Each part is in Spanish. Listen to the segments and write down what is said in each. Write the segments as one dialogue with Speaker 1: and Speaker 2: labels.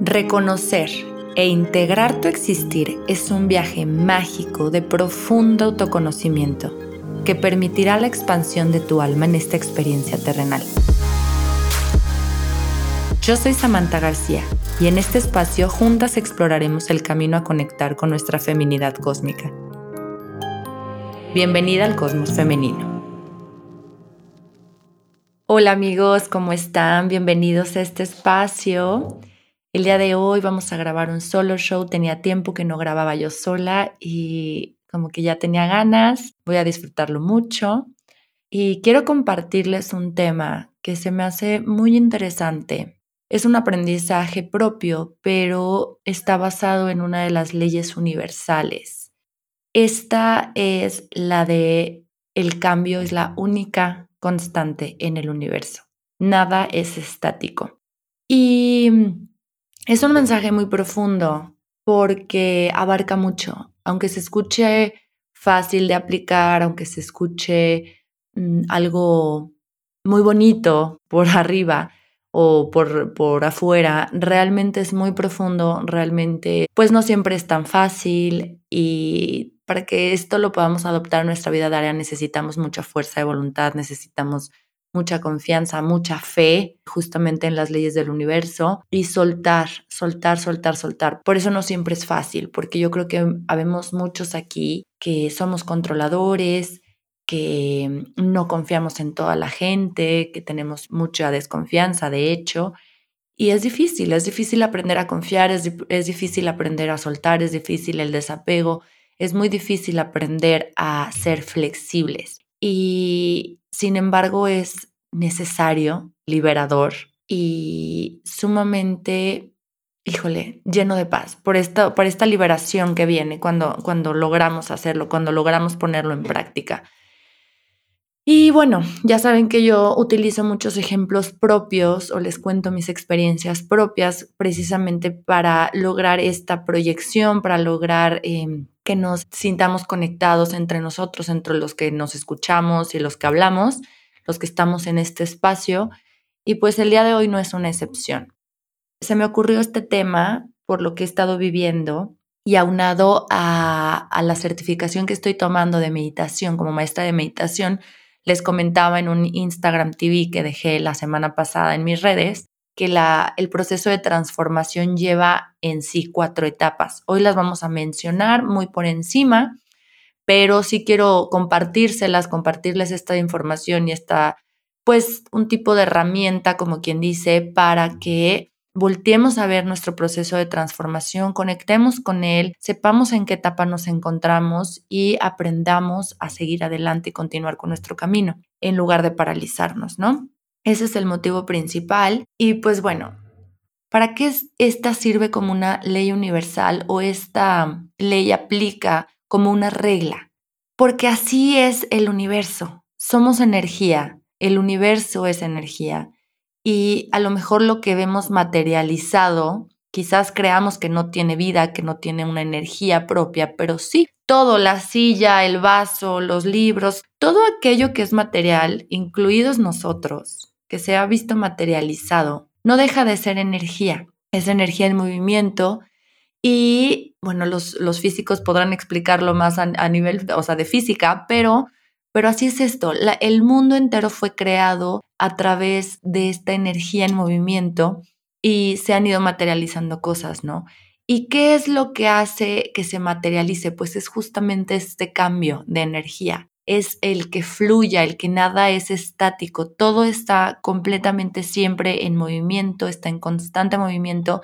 Speaker 1: Reconocer e integrar tu existir es un viaje mágico de profundo autoconocimiento que permitirá la expansión de tu alma en esta experiencia terrenal. Yo soy Samantha García y en este espacio juntas exploraremos el camino a conectar con nuestra feminidad cósmica. Bienvenida al Cosmos Femenino. Hola amigos, ¿cómo están? Bienvenidos a este espacio. El día de hoy vamos a grabar un solo show. Tenía tiempo que no grababa yo sola y como que ya tenía ganas. Voy a disfrutarlo mucho. Y quiero compartirles un tema que se me hace muy interesante. Es un aprendizaje propio, pero está basado en una de las leyes universales. Esta es la de el cambio es la única constante en el universo. Nada es estático. Y es un mensaje muy profundo porque abarca mucho, aunque se escuche fácil de aplicar, aunque se escuche mm, algo muy bonito por arriba o por, por afuera, realmente es muy profundo, realmente pues no siempre es tan fácil y para que esto lo podamos adoptar en nuestra vida diaria necesitamos mucha fuerza de voluntad, necesitamos mucha confianza, mucha fe justamente en las leyes del universo y soltar, soltar, soltar, soltar. Por eso no siempre es fácil, porque yo creo que habemos muchos aquí que somos controladores, que no confiamos en toda la gente, que tenemos mucha desconfianza, de hecho. Y es difícil, es difícil aprender a confiar, es, es difícil aprender a soltar, es difícil el desapego, es muy difícil aprender a ser flexibles. Y sin embargo es necesario, liberador y sumamente, híjole, lleno de paz por esta, por esta liberación que viene cuando, cuando logramos hacerlo, cuando logramos ponerlo en práctica. Y bueno, ya saben que yo utilizo muchos ejemplos propios o les cuento mis experiencias propias precisamente para lograr esta proyección, para lograr em, que nos sintamos conectados entre nosotros, entre los que nos escuchamos y los que hablamos, los que estamos en este espacio. Y pues el día de hoy no es una excepción. Se me ocurrió este tema por lo que he estado viviendo y aunado a, a la certificación que estoy tomando de meditación como maestra de meditación, les comentaba en un Instagram TV que dejé la semana pasada en mis redes que el proceso de transformación lleva en sí cuatro etapas. Hoy las vamos a mencionar muy por encima, pero sí quiero compartírselas, compartirles esta información y esta, pues, un tipo de herramienta, como quien dice, para que volteemos a ver nuestro proceso de transformación, conectemos con él, sepamos en qué etapa nos encontramos y aprendamos a seguir adelante y continuar con nuestro camino en lugar de paralizarnos, ¿no? Ese es el motivo principal y pues bueno, ¿para qué esta sirve como una ley universal o esta ley aplica como una regla? Porque así es el universo. Somos energía, el universo es energía y a lo mejor lo que vemos materializado, quizás creamos que no tiene vida, que no tiene una energía propia, pero sí, todo, la silla, el vaso, los libros, todo aquello que es material, incluidos nosotros, que se ha visto materializado, no deja de ser energía, es energía en movimiento y, bueno, los, los físicos podrán explicarlo más a, nivel, o sea, de física, pero pero así es esto, el mundo entero fue creado a través de esta energía en movimiento y se han ido materializando cosas, ¿no? ¿Y qué es lo que hace que se materialice? Pues es justamente este cambio de energía. Es el que fluya, el que nada es estático, todo está completamente siempre en movimiento, está en constante movimiento.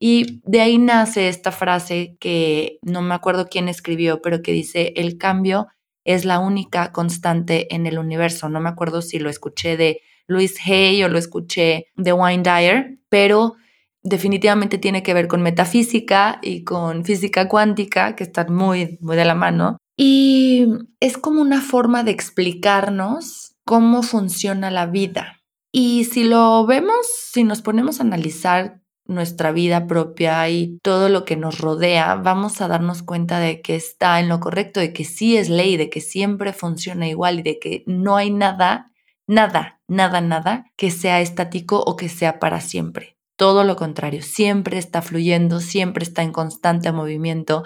Speaker 1: Y de ahí nace esta frase que no me acuerdo quién escribió, pero que dice, el cambio es la única constante en el universo. No me acuerdo si lo escuché de Louis Hay o lo escuché de Wayne Dyer, pero definitivamente tiene que ver con metafísica y con física cuántica, que están muy, muy de la mano. Y es como una forma de explicarnos cómo funciona la vida. Y si lo vemos, si nos ponemos a analizar nuestra vida propia y todo lo que nos rodea, vamos a darnos cuenta de que está en lo correcto, de que sí es ley, de que siempre funciona igual y de que no hay nada, nada, nada, nada que sea estático o que sea para siempre. todo lo contrario, siempre está fluyendo, siempre está en constante movimiento.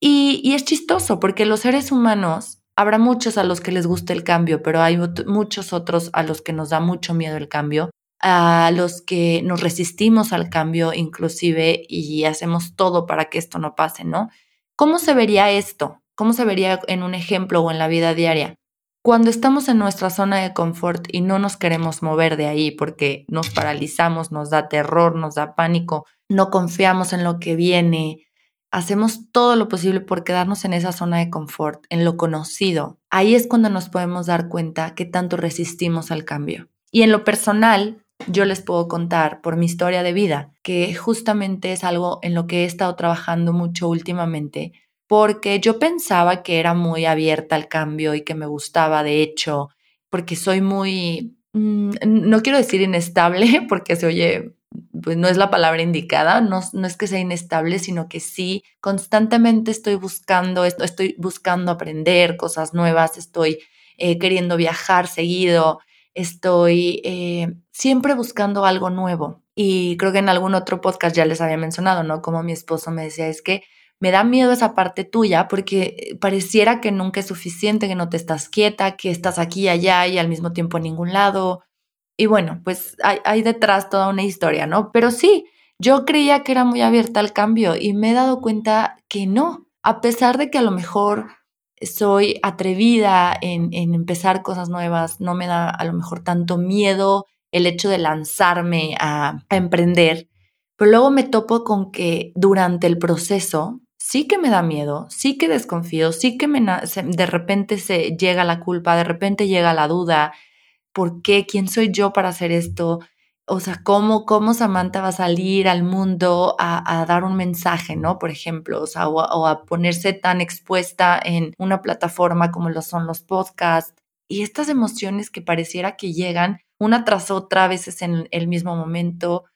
Speaker 1: Y, es chistoso porque los seres humanos, habrá muchos a los que les gusta el cambio, pero hay muchos otros a los que nos da mucho miedo el cambio a los que nos resistimos al cambio inclusive y hacemos todo para que esto no pase, ¿no? ¿Cómo se vería esto? ¿Cómo se vería en un ejemplo o en la vida diaria? Cuando estamos en nuestra zona de confort y no nos queremos mover de ahí porque nos paralizamos, nos da terror, nos da pánico, no confiamos en lo que viene, hacemos todo lo posible por quedarnos en esa zona de confort, en lo conocido, ahí es cuando nos podemos dar cuenta que tanto resistimos al cambio. Y en lo personal, yo les puedo contar por mi historia de vida, que justamente es algo en lo que he estado trabajando mucho últimamente, porque yo pensaba que era muy abierta al cambio y que me gustaba, de hecho, porque soy muy, mm, no quiero decir inestable, porque se oye, pues no es la palabra indicada, no, es que sea inestable, sino que sí, constantemente estoy buscando esto, estoy buscando aprender cosas nuevas, estoy eh, queriendo viajar seguido, estoy eh, siempre buscando algo nuevo. Y creo que en algún otro podcast ya les había mencionado, ¿no? Como mi esposo me decía, es que me da miedo esa parte tuya porque pareciera que nunca es suficiente, que no te estás quieta, que estás aquí y allá y al mismo tiempo en ningún lado. Y bueno, pues hay, detrás toda una historia, ¿no? Pero sí, yo creía que era muy abierta al cambio y me he dado cuenta que no, a pesar de que a lo mejor soy atrevida en, empezar cosas nuevas, no me da a lo mejor tanto miedo el hecho de lanzarme a, emprender, pero luego me topo con que durante el proceso sí que me da miedo, sí que desconfío, sí que me, de repente se llega la culpa, de repente llega la duda, ¿por qué? ¿Quién soy yo para hacer esto? o sea, cómo, cómo Samantha va a salir al mundo a, dar un mensaje, ¿no? Por ejemplo, o, o, a ponerse tan expuesta en una plataforma como lo son los podcasts. Y estas emociones que pareciera que llegan una tras otra, a veces en el mismo momento,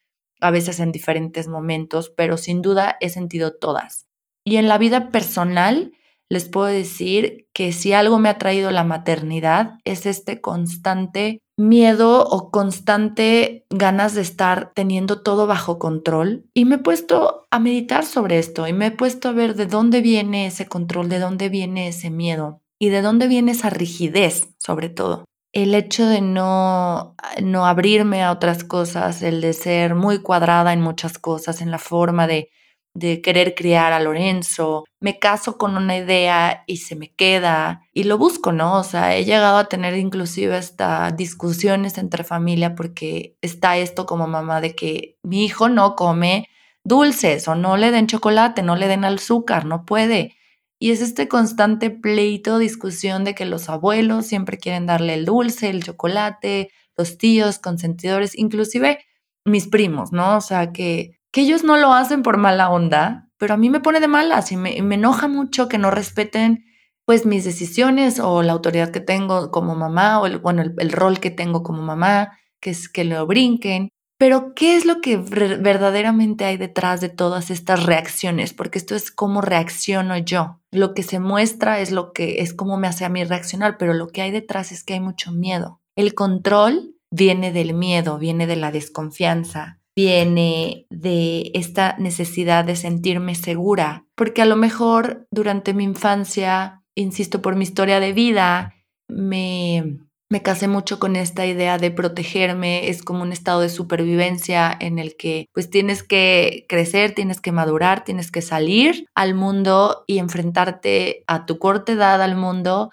Speaker 1: a veces en diferentes momentos, pero sin duda he sentido todas. Y en la vida personal, les puedo decir que si algo me ha traído la maternidad es este constante miedo o constante ganas de estar teniendo todo bajo control. Y me he puesto a meditar sobre esto y me he puesto a ver de dónde viene ese control, de dónde viene ese miedo y de dónde viene esa rigidez, sobre todo. El hecho de no, no abrirme a otras cosas, el de ser muy cuadrada en muchas cosas, en la forma de de querer criar a Lorenzo, me caso con una idea y se me queda y lo busco, ¿no? O sea, he llegado a tener inclusive hasta discusiones entre familia porque está esto como mamá de que mi hijo no come dulces o no le den chocolate, no le den azúcar, no puede. Y es este constante pleito, discusión de que los abuelos siempre quieren darle el dulce, el chocolate, los tíos, consentidores, inclusive mis primos, ¿no? O sea, que que ellos no lo hacen por mala onda, pero a mí me pone de malas y me, enoja mucho que no respeten pues mis decisiones o la autoridad que tengo como mamá o el, bueno, el, rol que tengo como mamá, que es que lo brinquen. Pero ¿qué es lo que verdaderamente hay detrás de todas estas reacciones? Porque esto es cómo reacciono yo. Lo que se muestra es lo que es cómo me hace a mí reaccionar, pero lo que hay detrás es que hay mucho miedo. El control viene del miedo, viene de la desconfianza, viene de esta necesidad de sentirme segura, porque a lo mejor durante mi infancia, insisto, por mi historia de vida, me, me casé mucho con esta idea de protegerme, es como un estado de supervivencia en el que pues tienes que crecer, tienes que madurar, tienes que salir al mundo y enfrentarte a tu corta edad al mundo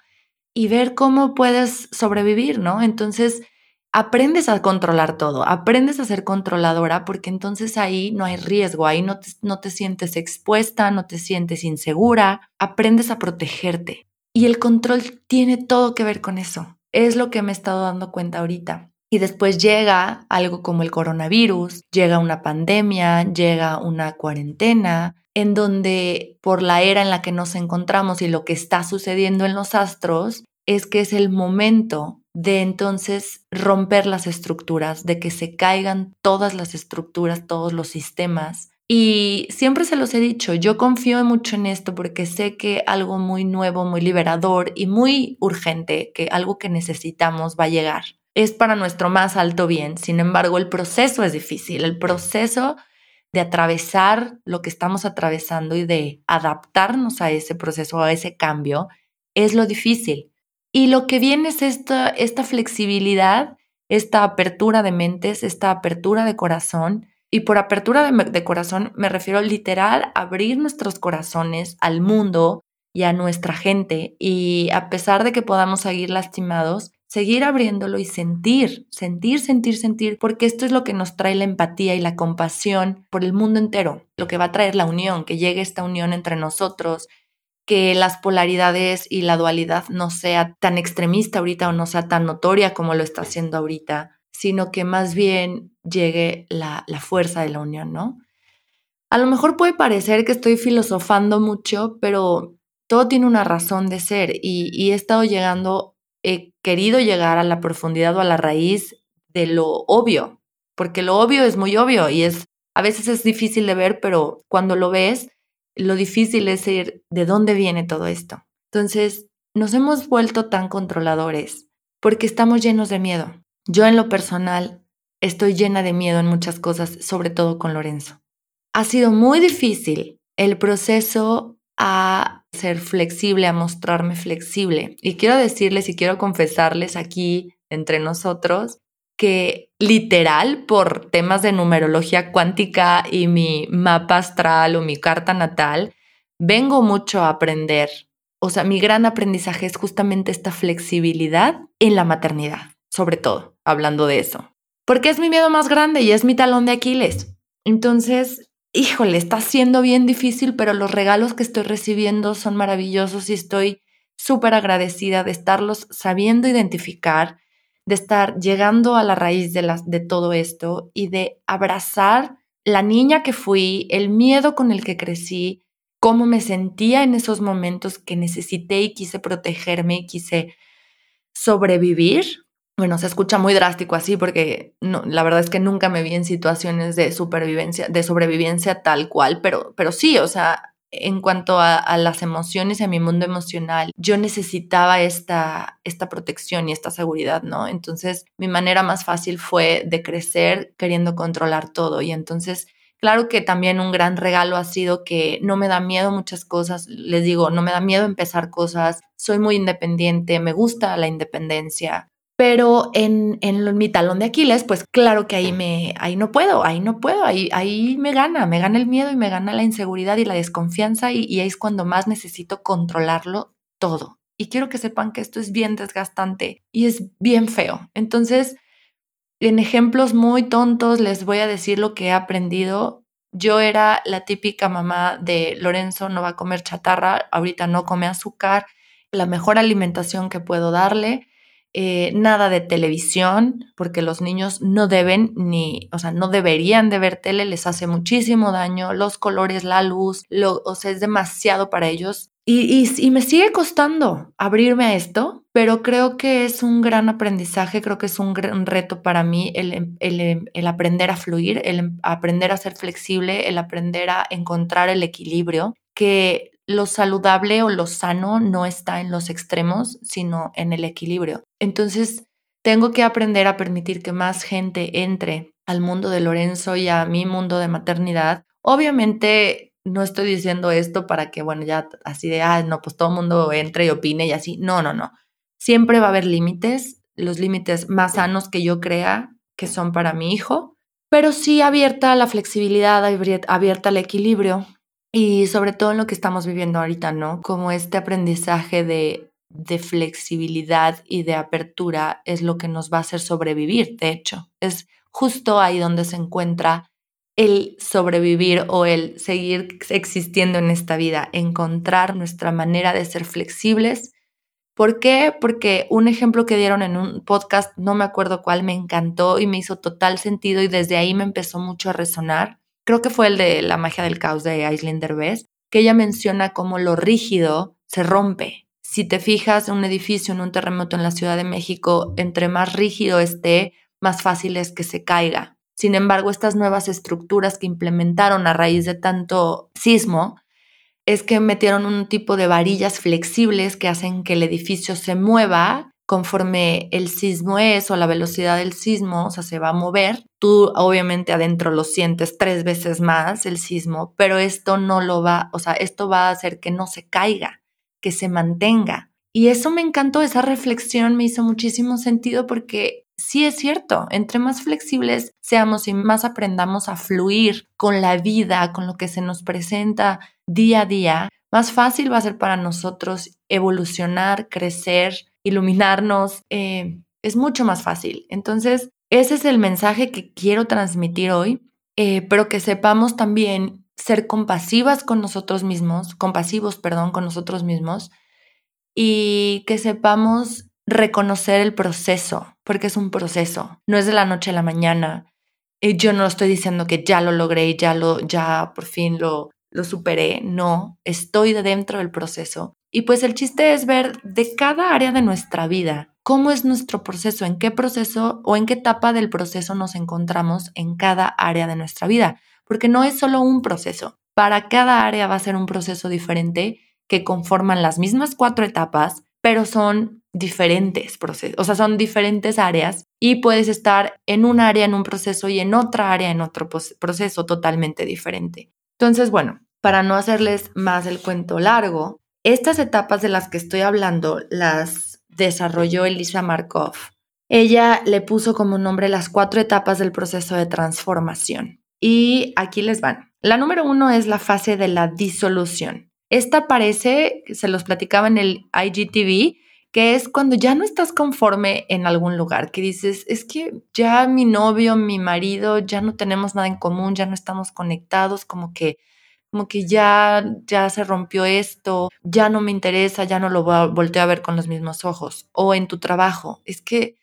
Speaker 1: y ver cómo puedes sobrevivir, ¿no? Entonces, aprendes a controlar todo, aprendes a ser controladora porque entonces ahí no hay riesgo, ahí no te, no te sientes expuesta, no te sientes insegura, aprendes a protegerte. Y el control tiene todo que ver con eso. Es lo que me he estado dando cuenta ahorita. Y después llega algo como el coronavirus, llega una pandemia, llega una cuarentena, en donde por la era en la que nos encontramos y lo que está sucediendo en los astros, es que es el momento de entonces romper las estructuras, de que se caigan todas las estructuras, todos los sistemas. Y siempre se los he dicho, yo confío mucho en esto porque sé que algo muy nuevo, muy liberador y muy urgente, que algo que necesitamos va a llegar. es para nuestro más alto bien. Sin embargo, el proceso es difícil. El proceso de atravesar lo que estamos atravesando y de adaptarnos a ese proceso, a ese cambio, es lo difícil. Y lo que viene es esta, esta flexibilidad, esta apertura de mentes, esta apertura de corazón. Y por apertura de, corazón me refiero literal abrir nuestros corazones al mundo y a nuestra gente. Y a pesar de que podamos seguir lastimados, seguir abriéndolo y sentir, sentir, sentir, sentir, porque esto es lo que nos trae la empatía y la compasión por el mundo entero, lo que va a traer la unión, que llegue esta unión entre nosotros, que las polaridades y la dualidad no sea tan extremista ahorita o no sea tan notoria como lo está haciendo ahorita, sino que más bien llegue la, la fuerza de la unión, ¿no? A lo mejor puede parecer que estoy filosofando mucho, pero todo tiene una razón de ser y, y he estado llegando he querido llegar a la profundidad o a la raíz de lo obvio, porque lo obvio es muy obvio y es a veces es difícil de ver, pero cuando lo ves, lo difícil es ir de dónde viene todo esto. Entonces, nos hemos vuelto tan controladores porque estamos llenos de miedo. Yo en lo personal estoy llena de miedo en muchas cosas, sobre todo con Lorenzo. Ha sido muy difícil el proceso a ser flexible, a mostrarme flexible. Y quiero decirles y quiero confesarles aquí entre nosotros literal por temas de numerología cuántica y mi mapa astral o mi carta natal, vengo mucho a aprender. O sea, mi gran aprendizaje es justamente esta flexibilidad en la maternidad, sobre todo, hablando de eso. Porque es mi miedo más grande y es mi talón de Aquiles. Entonces, híjole, está siendo bien difícil, pero los regalos que estoy recibiendo son maravillosos y estoy súper agradecida de estarlos sabiendo identificar, de estar llegando a la raíz de, las, de todo esto y de abrazar la niña que fui, el miedo con el que crecí, cómo me sentía en esos momentos que necesité y quise protegerme y quise sobrevivir. Bueno, se escucha muy drástico así porque la verdad es que nunca me vi en situaciones de supervivencia, de sobrevivencia tal cual, pero, pero sí, o sea, en cuanto a, las emociones y a mi mundo emocional, yo necesitaba esta, esta protección y esta seguridad, ¿no? Entonces, mi manera más fácil fue de crecer queriendo controlar todo. Y entonces... Claro que también un gran regalo ha sido que no me da miedo muchas cosas, les digo, no me da miedo empezar cosas, soy muy independiente, me gusta la independencia, pero en, en, mi talón de Aquiles, pues claro que ahí, me, ahí no puedo, ahí no puedo, ahí, ahí me gana, me gana el miedo y me gana la inseguridad y la desconfianza y, y ahí es cuando más necesito controlarlo todo. Y quiero que sepan que esto es bien desgastante y es bien feo. Entonces, en ejemplos muy tontos les voy a decir lo que he aprendido. Yo era la típica mamá de Lorenzo no va a comer chatarra, ahorita no come azúcar, la mejor alimentación que puedo darle eh, nada de televisión, porque los niños no deben ni, o sea, no deberían de ver tele, les hace muchísimo daño, los colores, la luz, lo, o sea, es demasiado para ellos. Y, y, me sigue costando abrirme a esto, pero creo que es un gran aprendizaje, creo que es un, gran reto para mí el, el, el aprender a fluir, el aprender a ser flexible, el aprender a encontrar el equilibrio, que lo saludable o lo sano no está en los extremos, sino en el equilibrio. Entonces, tengo que aprender a permitir que más gente entre al mundo de Lorenzo y a mi mundo de maternidad. Obviamente, no estoy diciendo esto para que, bueno, ya así de, ah, no, pues todo el mundo entre y opine y así. No, no, no. Siempre va a haber límites, los límites más sanos que yo crea que son para mi hijo, pero sí abierta a la flexibilidad, abierta al equilibrio, y sobre todo en lo que estamos viviendo ahorita, ¿no? Como este aprendizaje de, de flexibilidad y de apertura es lo que nos va a hacer sobrevivir, de hecho. Es justo ahí donde se encuentra el sobrevivir o el seguir existiendo en esta vida, encontrar nuestra manera de ser flexibles. ¿Por qué? Porque un ejemplo que dieron en un podcast, no me acuerdo cuál, me encantó y me hizo total sentido y desde ahí me empezó mucho a resonar creo que fue el de La magia del caos de Aislinn Derbez, que ella menciona cómo lo rígido se rompe. Si te fijas en un edificio, en un terremoto en la Ciudad de México, entre más rígido esté, más fácil es que se caiga. Sin embargo, estas nuevas estructuras que implementaron a raíz de tanto sismo es que metieron un tipo de varillas flexibles que hacen que el edificio se mueva conforme el sismo es o la velocidad del sismo, o sea, se va a mover, tú obviamente adentro lo sientes tres veces más el sismo, pero esto no lo va, o sea, esto va a hacer que no se caiga, que se mantenga. Y eso me encantó, esa reflexión me hizo muchísimo sentido porque sí es cierto, entre más flexibles seamos y más aprendamos a fluir con la vida, con lo que se nos presenta día a día, más fácil va a ser para nosotros evolucionar, crecer, iluminarnos. Eh, es mucho más fácil. Entonces, ese es el mensaje que quiero transmitir hoy, eh, pero que sepamos también ser compasivas con nosotros mismos, compasivos, perdón, con nosotros mismos, y que sepamos reconocer el proceso, porque es un proceso, no es de la noche a la mañana. Y yo no estoy diciendo que ya lo logré, ya lo, ya por fin lo, superé, no, estoy dentro del proceso. Y pues el chiste es ver de cada área de nuestra vida cómo es nuestro proceso, en qué proceso o en qué etapa del proceso nos encontramos en cada área de nuestra vida, porque no es solo un proceso. Para cada área va a ser un proceso diferente que conforman las mismas cuatro etapas, pero son diferentes procesos, o sea, son diferentes áreas y puedes estar en un área en un proceso y en otra área en otro proceso totalmente diferente. Entonces, bueno, para no hacerles más el cuento largo, estas etapas de las que estoy hablando las desarrolló Elisa Markov. Ella le puso como nombre las cuatro etapas del proceso de transformación. Y aquí les van. La número uno es la fase de la disolución. Esta aparece, se los platicaba en el IGTV, que es cuando ya no estás conforme en algún lugar, que dices, es que ya mi novio, mi marido, ya no tenemos nada en común, ya no estamos conectados, como que como que ya ya se rompió esto, ya no me interesa, ya no lo volteo a ver con los mismos ojos o en tu trabajo, es que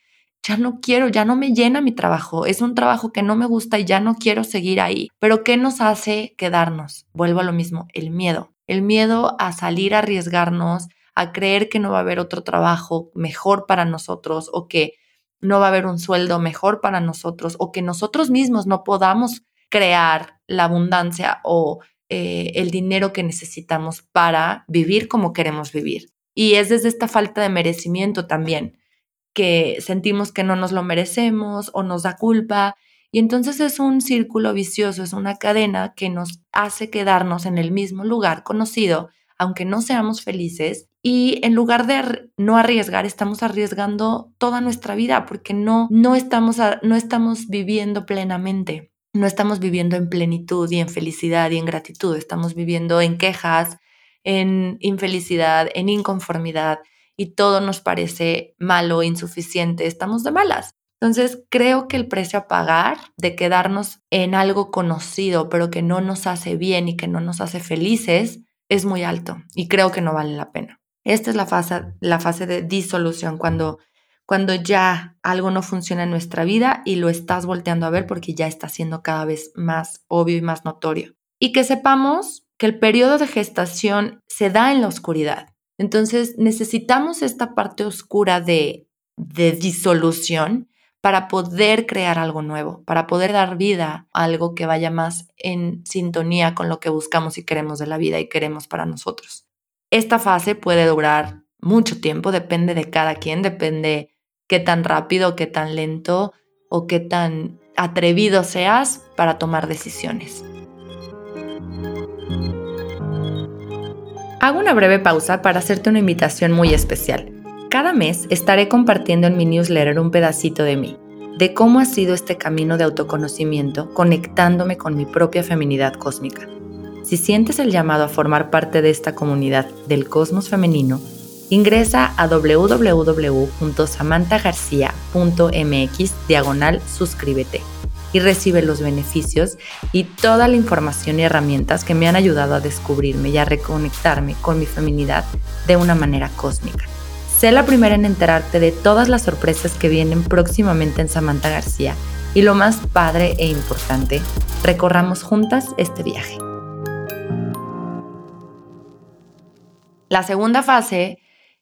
Speaker 1: ya no quiero, ya no me llena mi trabajo, es un trabajo que no me gusta y ya no quiero seguir ahí. Pero ¿qué nos hace quedarnos? Vuelvo a lo mismo, el miedo. El miedo a salir a arriesgarnos, a creer que no va a haber otro trabajo mejor para nosotros o que no va a haber un sueldo mejor para nosotros o que nosotros mismos no podamos crear la abundancia o eh, el dinero que necesitamos para vivir como queremos vivir. Y es desde esta falta de merecimiento también que sentimos que no nos lo merecemos o nos da culpa. Y entonces es un círculo vicioso, es una cadena que nos hace quedarnos en el mismo lugar conocido, aunque no seamos felices, y en lugar de no arriesgar, estamos arriesgando toda nuestra vida porque no, no, estamos, no estamos viviendo plenamente. No estamos viviendo en plenitud y en felicidad y en gratitud, estamos viviendo en quejas, en infelicidad, en inconformidad y todo nos parece malo, insuficiente, estamos de malas. Entonces, creo que el precio a pagar de quedarnos en algo conocido, pero que no nos hace bien y que no nos hace felices, es muy alto y creo que no vale la pena. Esta es la fase, la fase de disolución, cuando, cuando ya algo no funciona en nuestra vida y lo estás volteando a ver porque ya está siendo cada vez más obvio y más notorio. Y que sepamos que el periodo de gestación se da en la oscuridad. Entonces necesitamos esta parte oscura de, de disolución para poder crear algo nuevo, para poder dar vida a algo que vaya más en sintonía con lo que buscamos y queremos de la vida y queremos para nosotros. Esta fase puede durar mucho tiempo, depende de cada quien, depende qué tan rápido, qué tan lento o qué tan atrevido seas para tomar decisiones. Hago una breve pausa para hacerte una invitación muy especial. Cada mes estaré compartiendo en mi newsletter un pedacito de mí, de cómo ha sido este camino de autoconocimiento conectándome con mi propia feminidad cósmica. Si sientes el llamado a formar parte de esta comunidad del cosmos femenino, ingresa a www.samantagarcia.mx diagonal suscríbete y recibe los beneficios y toda la información y herramientas que me han ayudado a descubrirme y a reconectarme con mi feminidad de una manera cósmica. Sé la primera en enterarte de todas las sorpresas que vienen próximamente en Samantha García y lo más padre e importante, recorramos juntas este viaje. La segunda fase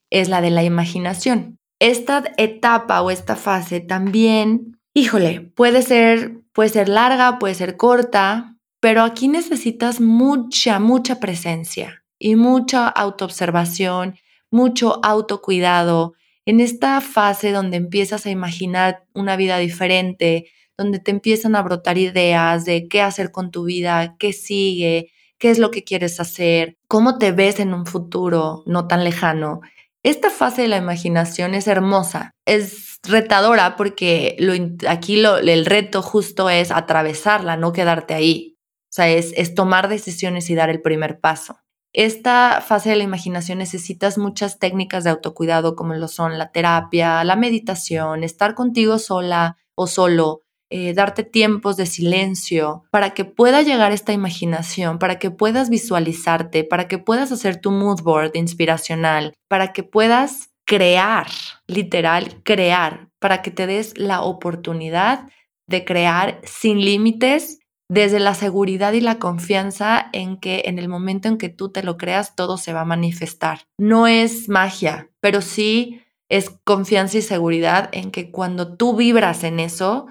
Speaker 1: es la de la imaginación. Esta etapa o esta fase también, híjole, puede ser, puede ser larga, puede ser corta, pero aquí necesitas mucha, mucha presencia y mucha autoobservación, mucho autocuidado, en esta fase donde empiezas a imaginar una vida diferente, donde te empiezan a brotar ideas de qué hacer con tu vida, qué sigue, qué es lo que quieres hacer, cómo te ves en un futuro no tan lejano. Esta fase de la imaginación es hermosa, es retadora porque lo, aquí el reto justo es atravesarla, no quedarte ahí. O sea, es, es tomar decisiones y dar el primer paso. Esta fase de la imaginación necesitas muchas técnicas de autocuidado como lo son la terapia, la meditación, estar contigo sola o solo, eh, darte tiempos de silencio para que pueda llegar esta imaginación, para que puedas visualizarte, para que puedas hacer tu mood board inspiracional, para que puedas crear, literal, crear, para que te des la oportunidad de crear sin límites desde la seguridad y la confianza en que en el momento en que tú te lo creas, todo se va a manifestar. No es magia, pero sí es confianza y seguridad en que cuando tú vibras en eso,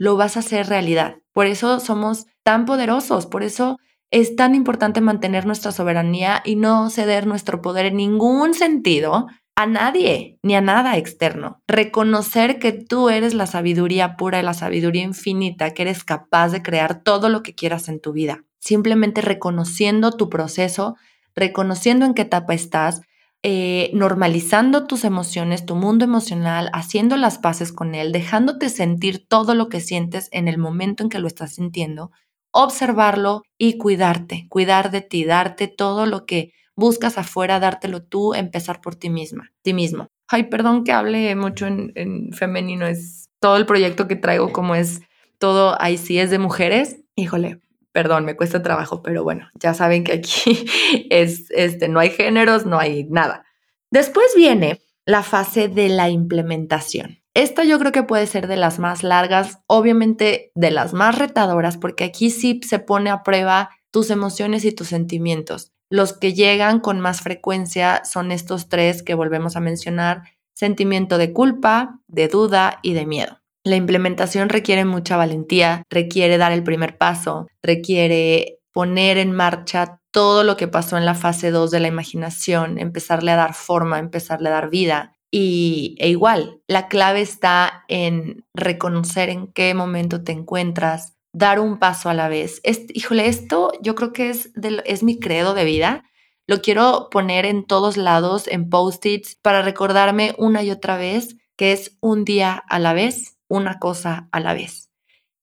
Speaker 1: lo vas a hacer realidad. Por eso somos tan poderosos, por eso es tan importante mantener nuestra soberanía y no ceder nuestro poder en ningún sentido a nadie ni a nada externo. Reconocer que tú eres la sabiduría pura y la sabiduría infinita, que eres capaz de crear todo lo que quieras en tu vida. Simplemente reconociendo tu proceso, reconociendo en qué etapa estás, eh, normalizando tus emociones, tu mundo emocional, haciendo las paces con él, dejándote sentir todo lo que sientes en el momento en que lo estás sintiendo, observarlo y cuidarte, cuidar de ti, darte todo lo que buscas afuera, dártelo tú, empezar por ti misma, ti mismo. Ay, perdón que hable mucho en, en femenino, es todo el proyecto que traigo como es todo ahí sí es de mujeres. Híjole, perdón, me cuesta trabajo, pero bueno, ya saben que aquí es, este, no hay géneros, no hay nada. Después viene la fase de la implementación. Esta yo creo que puede ser de las más largas, obviamente de las más retadoras, porque aquí sí se pone a prueba tus emociones y tus sentimientos. Los que llegan con más frecuencia son estos tres que volvemos a mencionar, sentimiento de culpa, de duda y de miedo. La implementación requiere mucha valentía, requiere dar el primer paso, requiere poner en marcha todo lo que pasó en la fase 2 de la imaginación, empezarle a dar forma, empezarle a dar vida. Y e igual, la clave está en reconocer en qué momento te encuentras, dar un paso a la vez. híjole, esto yo creo que es, es mi credo de vida. Lo quiero poner en todos lados, en post-its, para recordarme una y otra vez que es un día a la vez una cosa a la vez.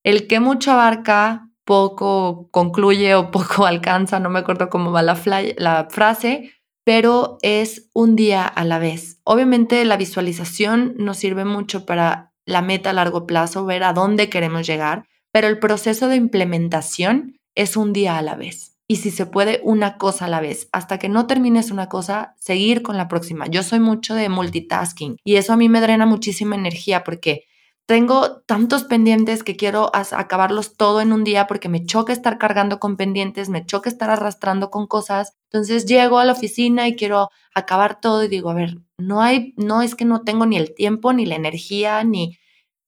Speaker 1: El que mucho abarca, poco concluye o poco alcanza, no me acuerdo cómo va la, frase, pero es un día a la vez. Obviamente la visualización nos sirve mucho para la meta a largo plazo, ver a dónde queremos llegar, pero el proceso de implementación es un día a la vez. Y si se puede, una cosa a la vez. Hasta que no termines una cosa, seguir con la próxima. Yo soy mucho de multitasking y eso a mí me drena muchísima energía porque tengo tantos pendientes que quiero acabarlos todo en un día porque me choca estar cargando con pendientes, me choca estar arrastrando con cosas. Entonces llego a la oficina y quiero acabar todo y digo, a ver, no hay, no es que no tengo ni el tiempo, ni la energía, ni...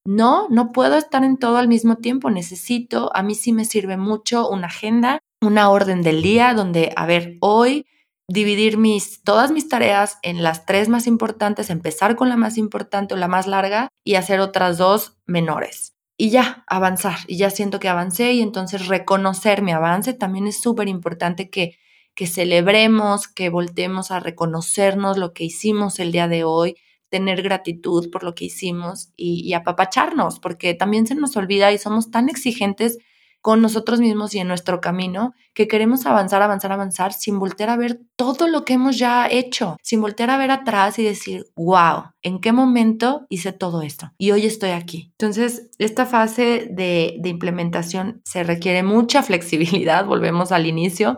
Speaker 1: No, no puedo estar en todo al mismo tiempo. Necesito, a mí sí me sirve mucho una agenda, una orden del día donde, a ver, hoy dividir mis, todas mis tareas en las tres más importantes, empezar con la más importante o la más larga y hacer otras dos menores. Y ya, avanzar. Y ya siento que avancé y entonces reconocer mi avance también es súper importante que, que celebremos, que voltemos a reconocernos lo que hicimos el día de hoy, tener gratitud por lo que hicimos y, y apapacharnos, porque también se nos olvida y somos tan exigentes con nosotros mismos y en nuestro camino, que queremos avanzar, avanzar, avanzar sin voltear a ver todo lo que hemos ya hecho, sin voltear a ver atrás y decir, wow, ¿en qué momento hice todo esto? Y hoy estoy aquí. Entonces, esta fase de, de implementación se requiere mucha flexibilidad, volvemos al inicio.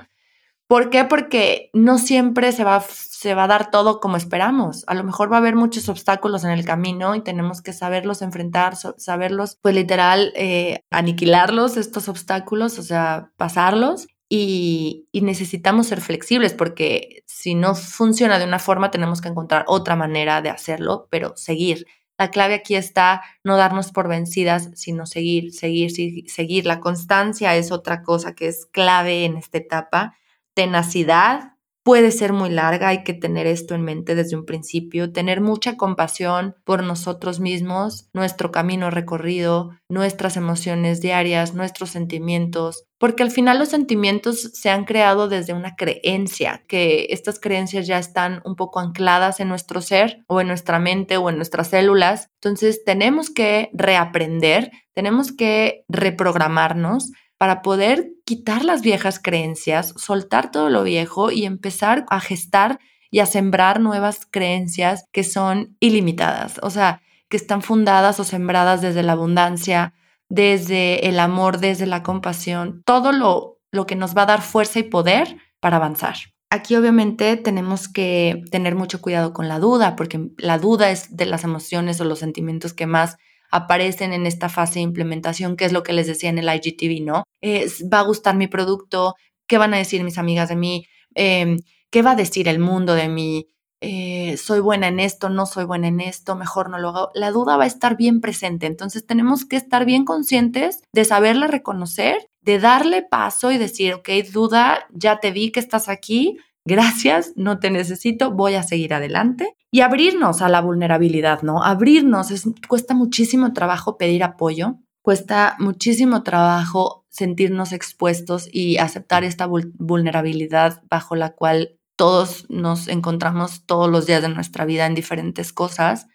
Speaker 1: ¿Por qué? Porque no siempre se va se va a dar todo como esperamos. A lo mejor va a haber muchos obstáculos en el camino y tenemos que saberlos enfrentar, saberlos, pues literal, eh, aniquilarlos, estos obstáculos, o sea, pasarlos. Y, y, necesitamos ser flexibles porque si no funciona de una forma tenemos que encontrar otra manera de hacerlo, pero seguir. La clave aquí está no darnos por vencidas, sino seguir, seguir, seguir. La constancia es otra cosa que es clave en esta etapa. Tenacidad, puede ser muy larga, hay que tener esto en mente desde un principio, tener mucha compasión por nosotros mismos, nuestro camino recorrido, nuestras emociones diarias, nuestros sentimientos, porque al final los sentimientos se han creado desde una creencia, que estas creencias ya están un poco ancladas en nuestro ser o en nuestra mente o en nuestras células. Entonces tenemos que reaprender, tenemos que reprogramarnos para poder quitar las viejas creencias, soltar todo lo viejo y empezar a gestar y a sembrar nuevas creencias que son ilimitadas, o sea, que están fundadas o sembradas desde la abundancia, desde el amor, desde la compasión, todo lo, lo que nos va a dar fuerza y poder para avanzar. Aquí obviamente tenemos que tener mucho cuidado con la duda, porque la duda es de las emociones o los sentimientos que más aparecen en esta fase de implementación, que es lo que les decía en el IGTV, ¿no? Es, va a gustar mi producto, qué van a decir mis amigas de mí, em, qué va a decir el mundo de mí, eh, soy buena en esto, no soy buena en esto, mejor no lo hago. La duda va a estar bien presente, entonces tenemos que estar bien conscientes de saberla reconocer, de darle paso y decir, ok, duda, ya te vi que estás aquí, gracias, no te necesito, voy a seguir adelante y abrirnos a la vulnerabilidad, ¿no? Abrirnos, es, cuesta muchísimo trabajo pedir apoyo, cuesta muchísimo trabajo sentirnos expuestos y aceptar esta vulnerabilidad bajo la cual todos nos encontramos todos los días de nuestra vida en diferentes cosas.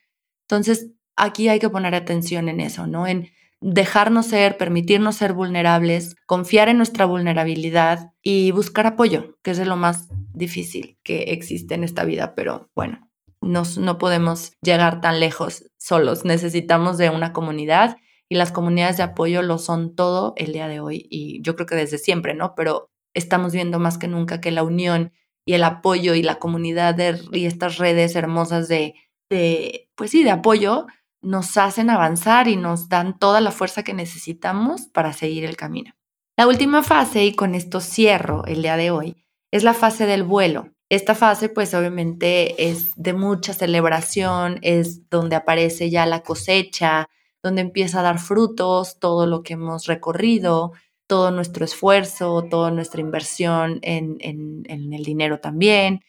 Speaker 1: Entonces, aquí hay que poner atención en eso, ¿no? En dejarnos ser, permitirnos ser vulnerables, confiar en nuestra vulnerabilidad y buscar apoyo, que es de lo más difícil que existe en esta vida, pero bueno, nos, no podemos llegar tan lejos solos, necesitamos de una comunidad y las comunidades de apoyo lo son todo el día de hoy y yo creo que desde siempre, ¿no? Pero estamos viendo más que nunca que la unión y el apoyo y la comunidad y estas redes hermosas de, de, pues sí, de apoyo nos hacen avanzar y nos dan toda la fuerza que necesitamos para seguir el camino. La última fase, y con esto cierro el día de hoy, es la fase del vuelo. Esta fase pues obviamente es de mucha celebración, es donde aparece ya la cosecha, donde empieza a dar frutos todo lo que hemos recorrido, todo nuestro esfuerzo, toda nuestra inversión en, en el dinero también.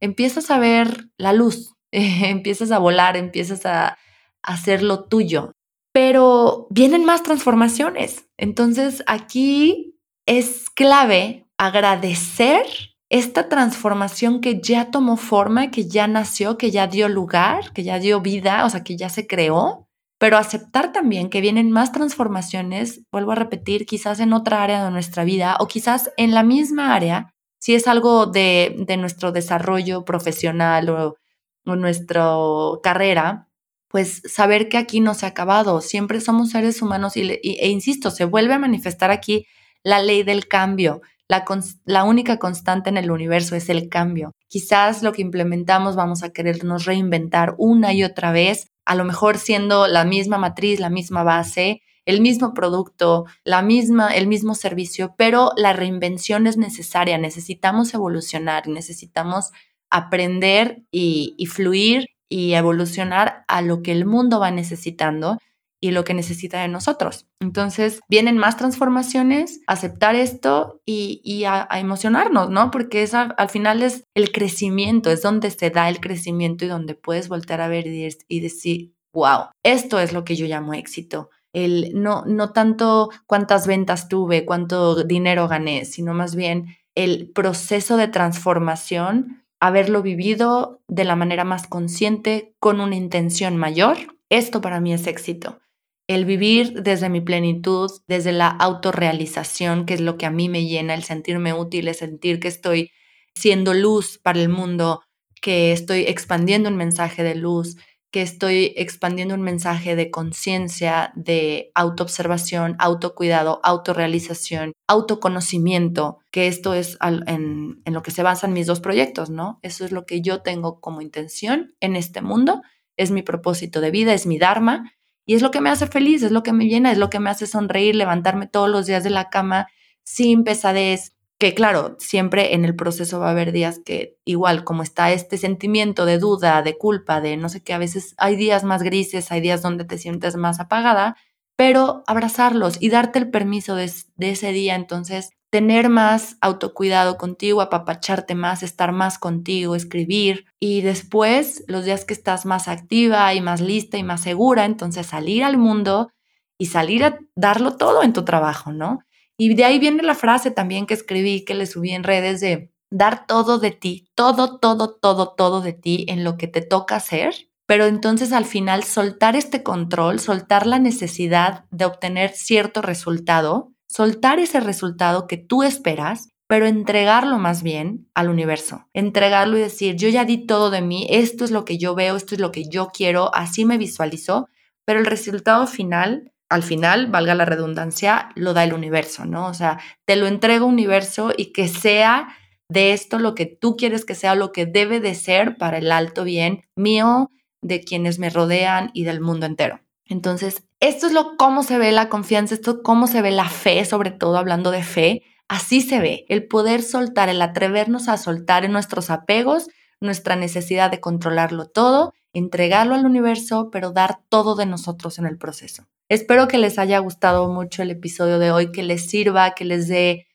Speaker 1: Empiezas a ver la luz, empiezas a volar, empiezas a, hacer lo tuyo. Pero vienen más transformaciones. Entonces aquí es clave agradecer esta transformación que ya tomó forma, que ya nació, que ya dio lugar, que ya dio vida, o sea, que ya se creó, pero aceptar también que vienen más transformaciones, vuelvo a repetir, quizás en otra área de nuestra vida o quizás en la misma área, si es algo de, nuestro desarrollo profesional o nuestra carrera, pues saber que aquí no se ha acabado, siempre somos seres humanos y, e insisto, se vuelve a manifestar aquí la ley del cambio. La, la, única constante en el universo es el cambio. Quizás lo que implementamos vamos a querernos reinventar una y otra vez, a lo mejor siendo la misma matriz, la misma base, el mismo producto, la misma, el mismo servicio, pero la reinvención es necesaria. Necesitamos evolucionar, necesitamos aprender y, y fluir y evolucionar a lo que el mundo va necesitando y lo que necesita de nosotros. Entonces, vienen más transformaciones, aceptar esto y, a, emocionarnos, ¿no? Porque es al final es el crecimiento, es donde se da el crecimiento y donde puedes voltear a ver y, y decir, wow, esto es lo que yo llamo éxito. El, no, no tanto cuántas ventas tuve, cuánto dinero gané, sino más bien el proceso de transformación haberlo vivido de la manera más consciente, con una intención mayor, esto para mí es éxito. El vivir desde mi plenitud, desde la autorrealización, que es lo que a mí me llena, el sentirme útil, el sentir que estoy siendo luz para el mundo, que estoy expandiendo un mensaje de luz, que estoy expandiendo un mensaje de conciencia, de autoobservación, autocuidado, autorrealización, autoconocimiento, que esto es en, en, lo que se basan mis dos proyectos, ¿no? Eso es lo que yo tengo como intención en este mundo, es mi propósito de vida, es mi Dharma, y es lo que me hace feliz, es lo que me llena, es lo que me hace sonreír, levantarme todos los días de la cama sin pesadez, que claro, siempre en el proceso va a haber días que igual como está este sentimiento de duda, de culpa, de no sé qué, a veces hay días más grises, hay días donde te sientes más apagada, pero abrazarlos y darte el permiso de, ese día. Entonces, tener más autocuidado contigo, apapacharte más, estar más contigo, escribir y después los días que estás más activa y más lista y más segura, entonces salir al mundo y salir a darlo todo en tu trabajo, ¿no? Y de ahí viene la frase también que escribí, que le subí en redes de dar todo de ti, todo, todo, todo, todo de ti en lo que te toca hacer, pero entonces al final soltar este control, soltar la necesidad de obtener cierto resultado soltar ese resultado que tú esperas, pero entregarlo más bien al universo. Entregarlo y decir, yo ya di todo de mí, esto es lo que yo veo, esto es lo que yo quiero, así me visualizo, pero el resultado final, al final, valga la redundancia, lo da el universo, ¿no? O sea, te lo entrego universo y que sea de esto lo que tú quieres que sea, lo que debe de ser para el alto bien mío, de quienes me rodean y del mundo entero. Entonces, esto es lo cómo se ve la confianza, esto es cómo se ve la fe, sobre todo hablando de fe. Así se ve el poder soltar, el atrevernos a soltar en nuestros apegos, nuestra necesidad de controlarlo todo, entregarlo al universo, pero dar todo de nosotros en el proceso. Espero que les haya gustado mucho el episodio de hoy, que les sirva, que les dé,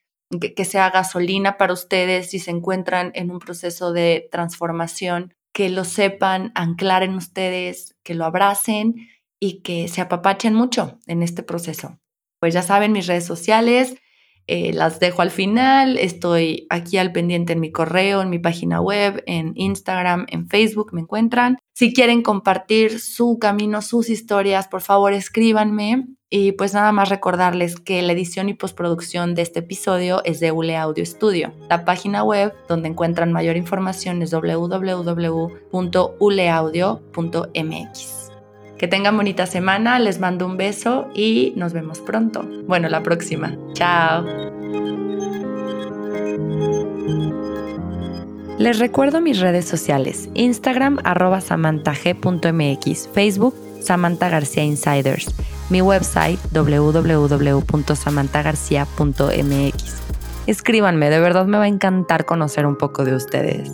Speaker 1: que, sea gasolina para ustedes si se encuentran en un proceso de transformación, que lo sepan anclar en ustedes, que lo abracen y que se apapachen mucho en este proceso. Pues ya saben, mis redes sociales eh, las dejo al final. Estoy aquí al pendiente en mi correo, en mi página web, en Instagram, en Facebook, me encuentran. Si quieren compartir su camino, sus historias, por favor escríbanme. Y pues nada más recordarles que la edición y postproducción de este episodio es de ULE Audio Studio. La página web donde encuentran mayor información es www.uleaudio.mx. Que tengan bonita semana, les mando un beso y nos vemos pronto. Bueno, la próxima. Chao. Les recuerdo mis redes sociales, Instagram arroba samantag.mx, Facebook Samantha García Insiders, mi website www.samanthagarcia.mx. Escríbanme, de verdad me va a encantar conocer un poco de ustedes.